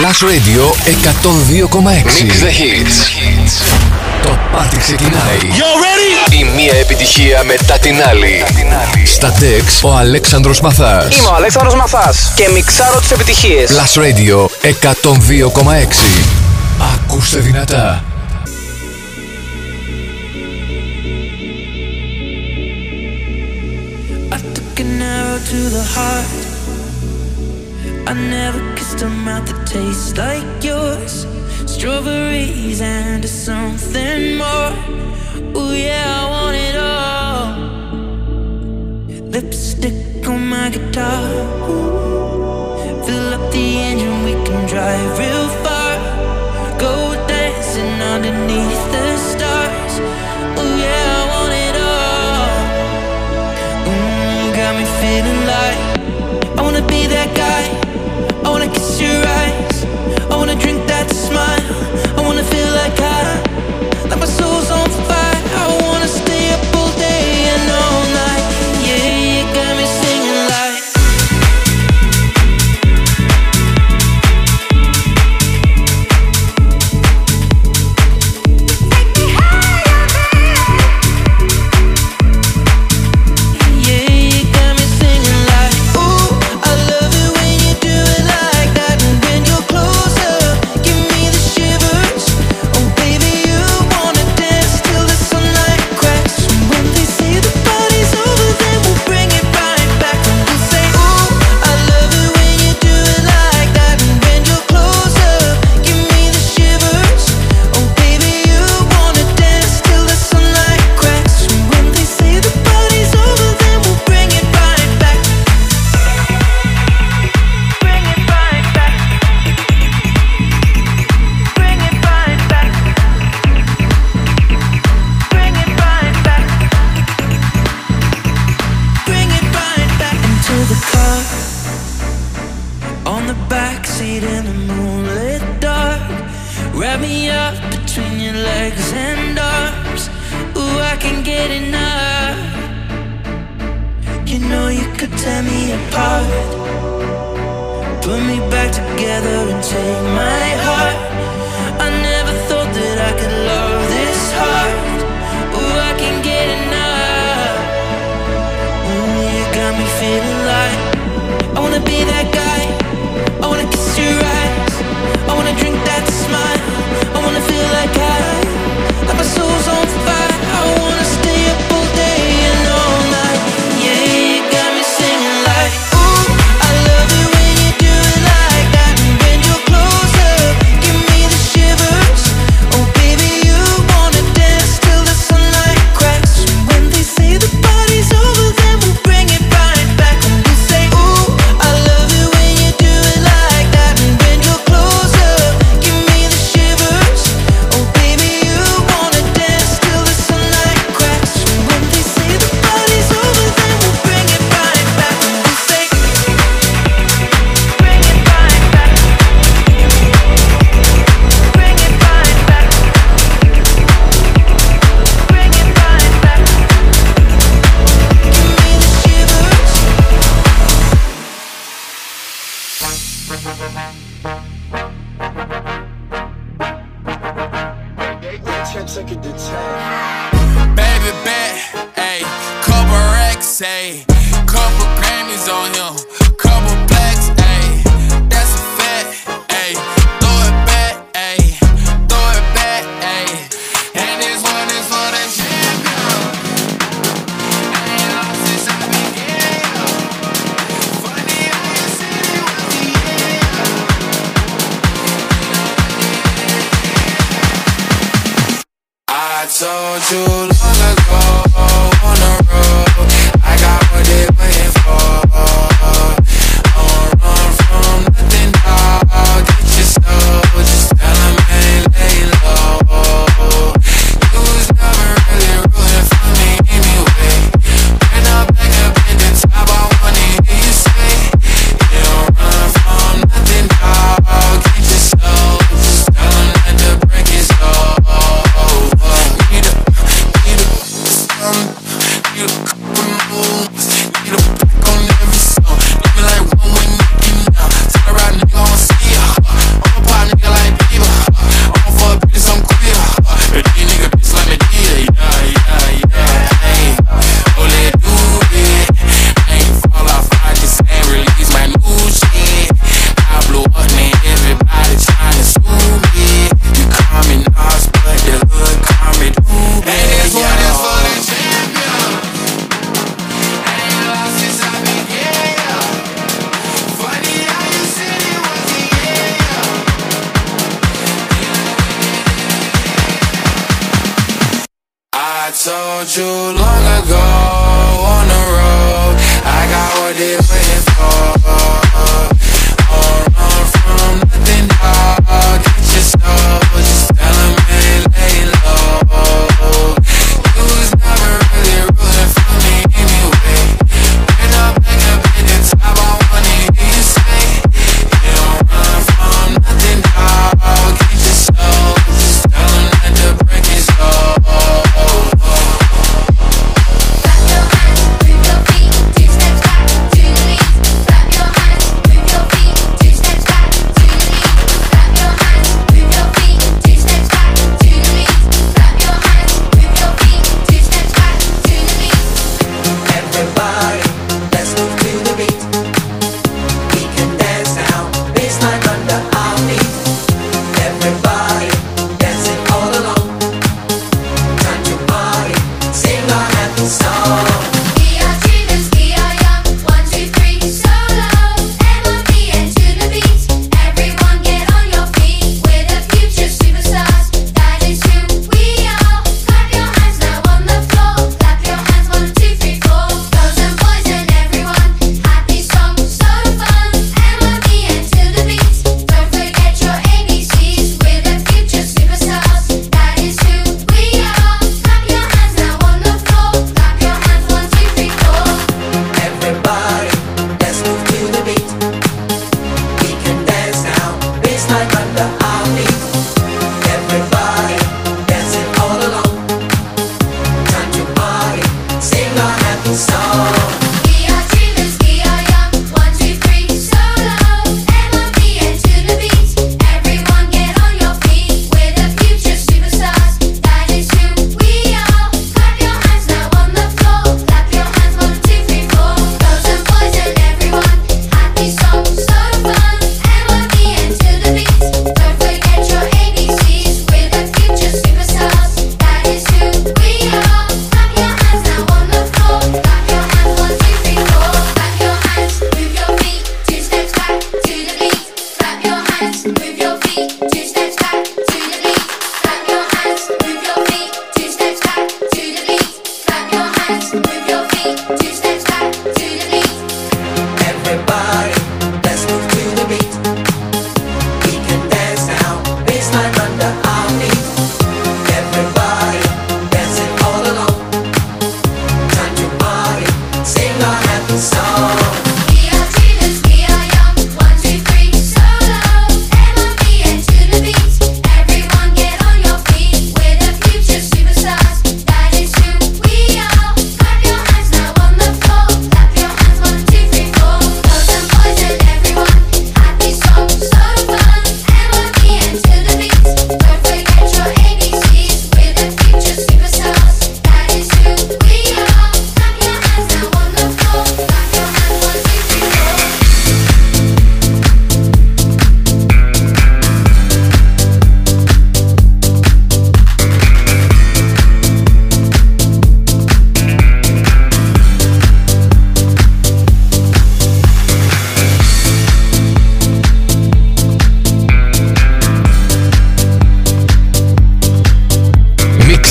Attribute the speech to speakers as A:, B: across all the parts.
A: Plus Radio 102,6.
B: Mix the hits.
A: Το πάρτι ξεκινάει.
B: You ready? Η μία επιτυχία μετά την άλλη.
A: Στα τεξ ο Αλέξανδρος Μαθάς.
C: Είμαι ο Αλέξανδρος Μαθάς και μιξάρω τις επιτυχίες.
A: Plus Radio 102,6. Ακούστε δυνατά.
D: To the heart. I never kissed a mouth that taste like yours. Strawberries and something more. Oh yeah, I want it all. Lipstick on my guitar. Fill up the engine, we can drive real far. Go dancing underneath the stars. Oh yeah, I want it all. Mm, Got me feeling like I wanna be that guy. I wanna kiss your eyes wanna drink that smile wrote you
E: long ago on the road. I got what they waiting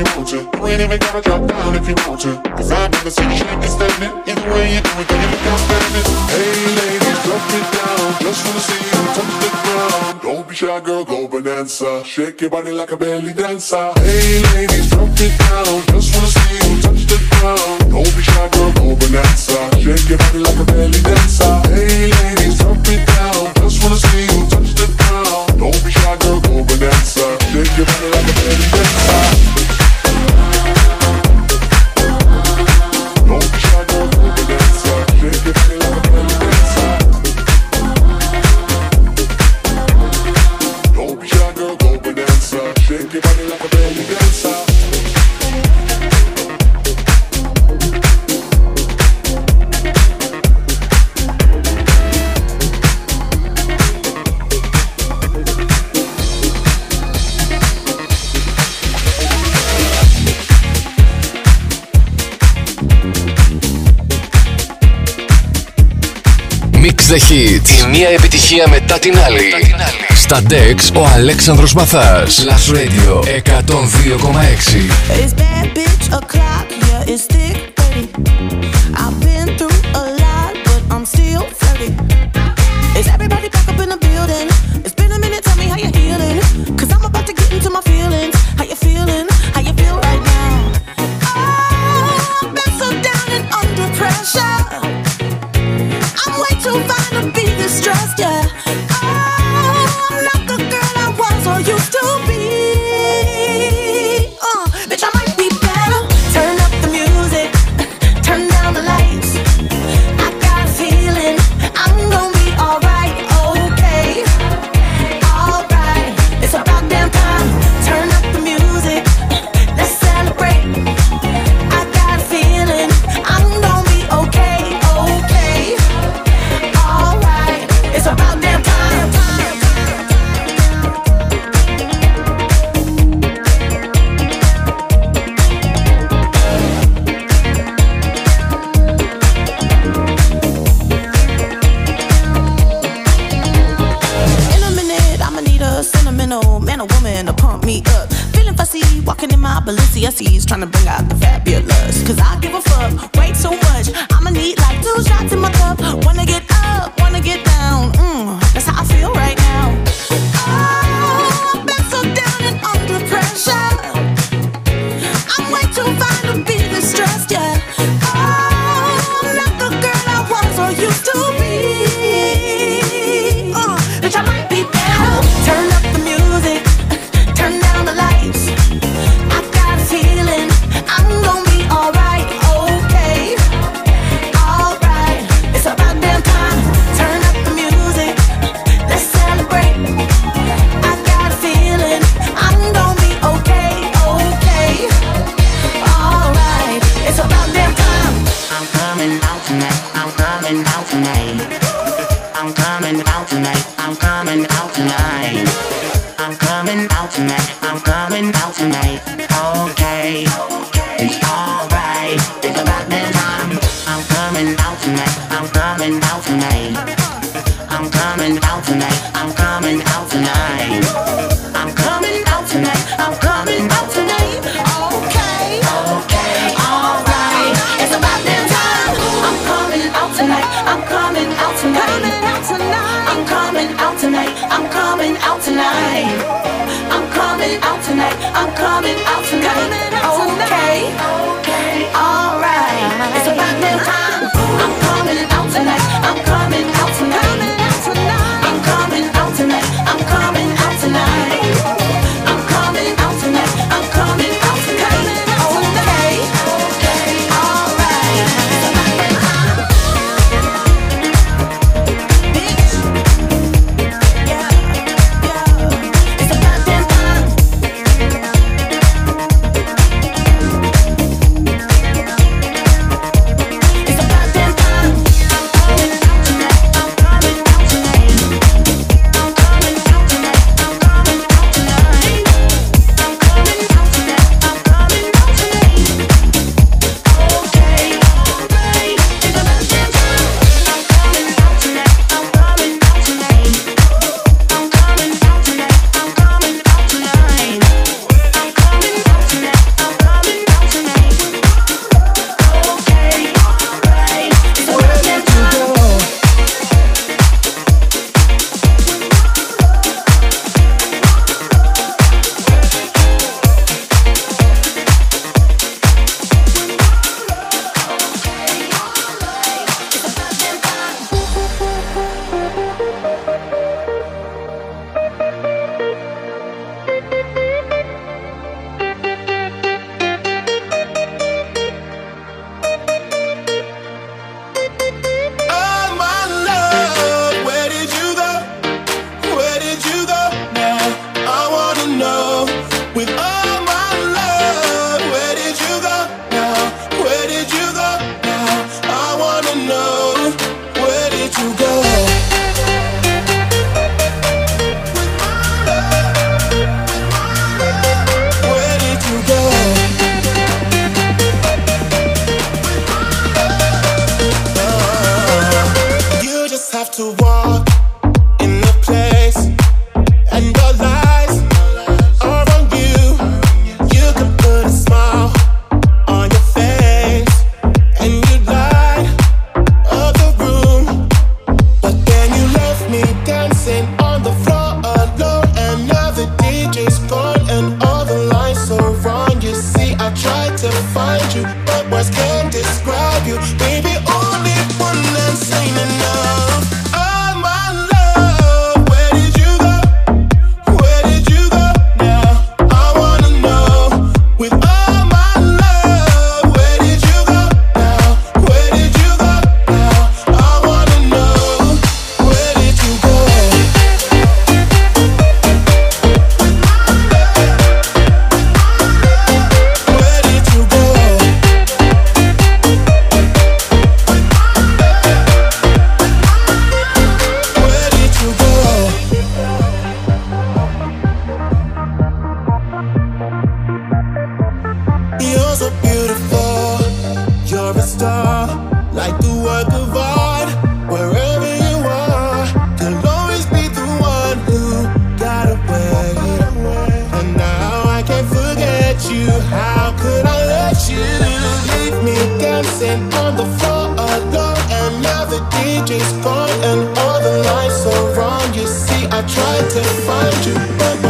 F: If you want to. You ain't even gotta drop down if you want to. Cause I've never seen you shaking standing. Either way you do it, girl, you look outstanding. Hey, ladies, drop it down. Just wanna see you touch the ground. Don't be shy, girl, go bonanza. Shake your body like a belly dancer. Hey, ladies, drop it down. Just wanna see you touch the ground. Don't be shy, girl, go bonanza. Shake your body like a belly dancer. Hey, ladies, drop it down. Just wanna see you touch the ground. Don't be shy, girl, go bonanza. Shake your body like a belly dancer.
A: Mix the Hits.
B: Η μία επιτυχία μετά την άλλη.
A: Στα Dex ο Αλέξανδρος Μαθάς. Last Radio 102,6.
G: coming out tonight. I'm coming out tonight. I'm coming out tonight. I'm coming out tonight. I'm coming out tonight. Okay. Okay. All right. It's about time. with us. DJ's gone and all the lies are on. You see, I tried to find you, but.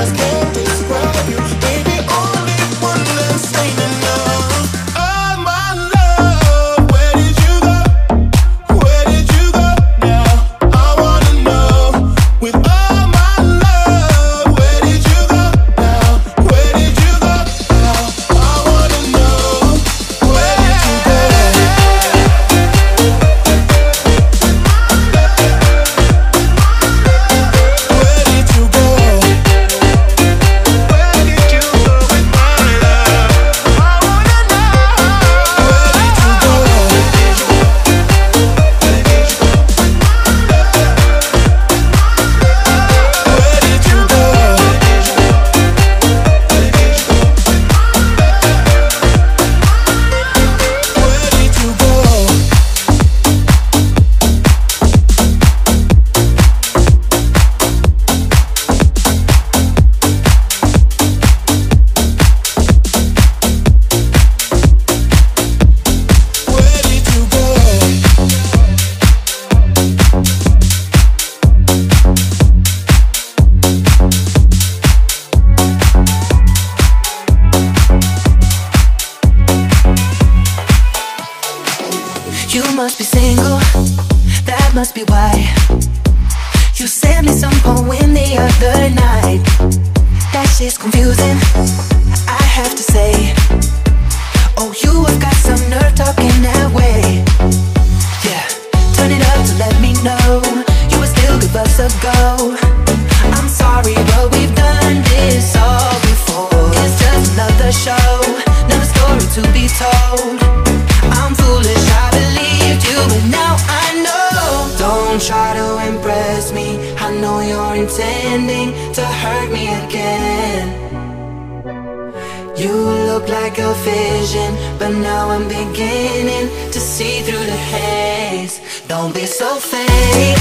G: like a vision, but now I'm beginning to see through the haze. Don't be so fake.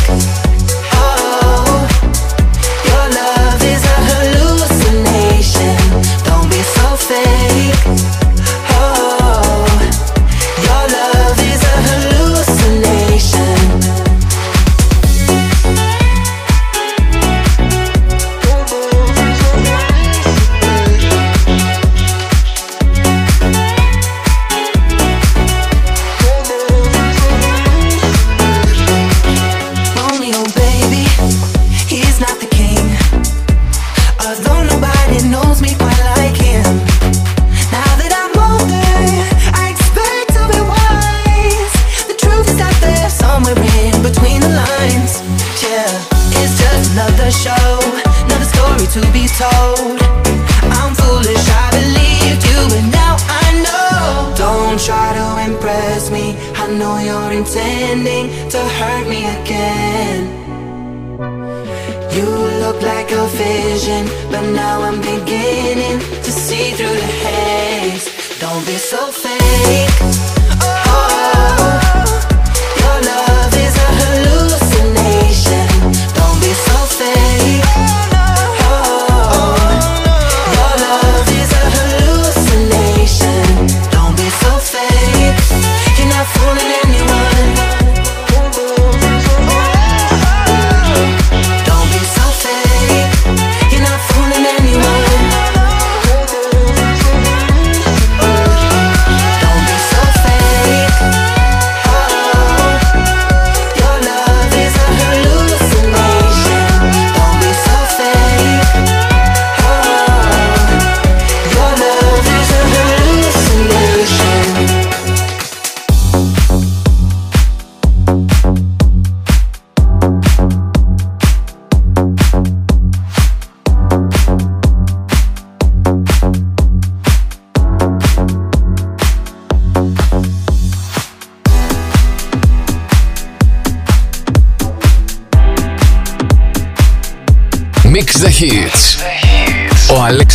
G: Oh, your love is a hallucination. Don't be so fake. but now I'm
B: being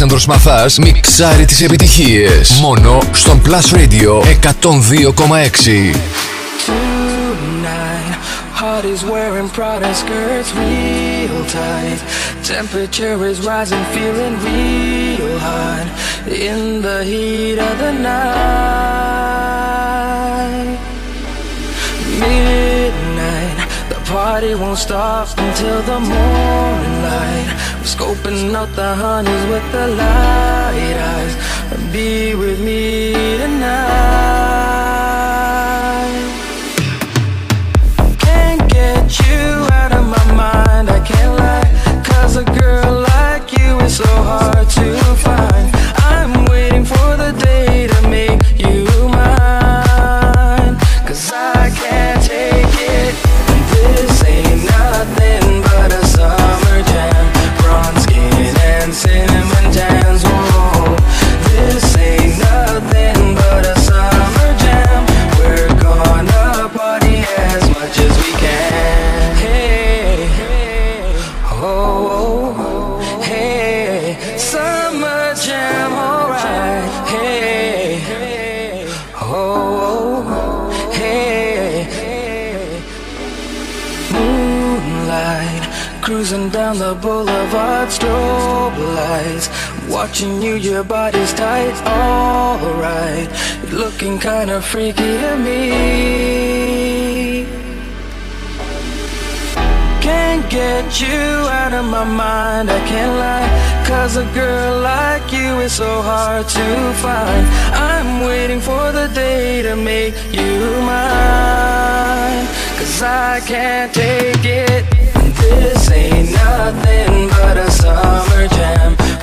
B: Αλέξανδρος Μαθάς μιξάρει τις επιτυχίες. Μόνο στον Plus Radio 102,6.
H: Parties wearing Prada skirts real tight. Temperature is rising, feeling the party won't stop until the morning. Scoping out the hunters with the light eyes. Be with me Watching you, your body's tight, alright. You're looking kinda freaky to me. Can't get you out of my mind, I can't lie.
D: Cause a girl like you is so hard to find. I'm waiting for the day to make you mine. Cause I can't take it. This ain't nothing but a summer jam.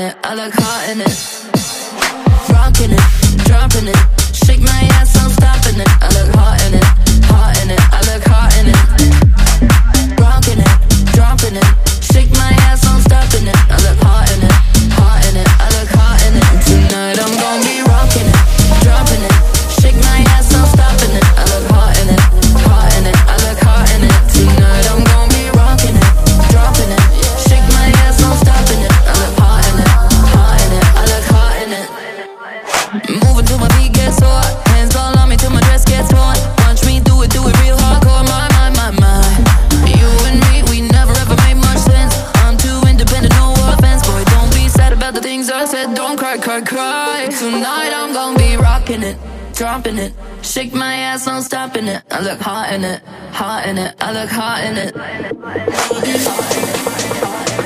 D: I
I: look hot in it. in it, I look hot in it, hot in it, I look hot in it.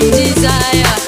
I: desire.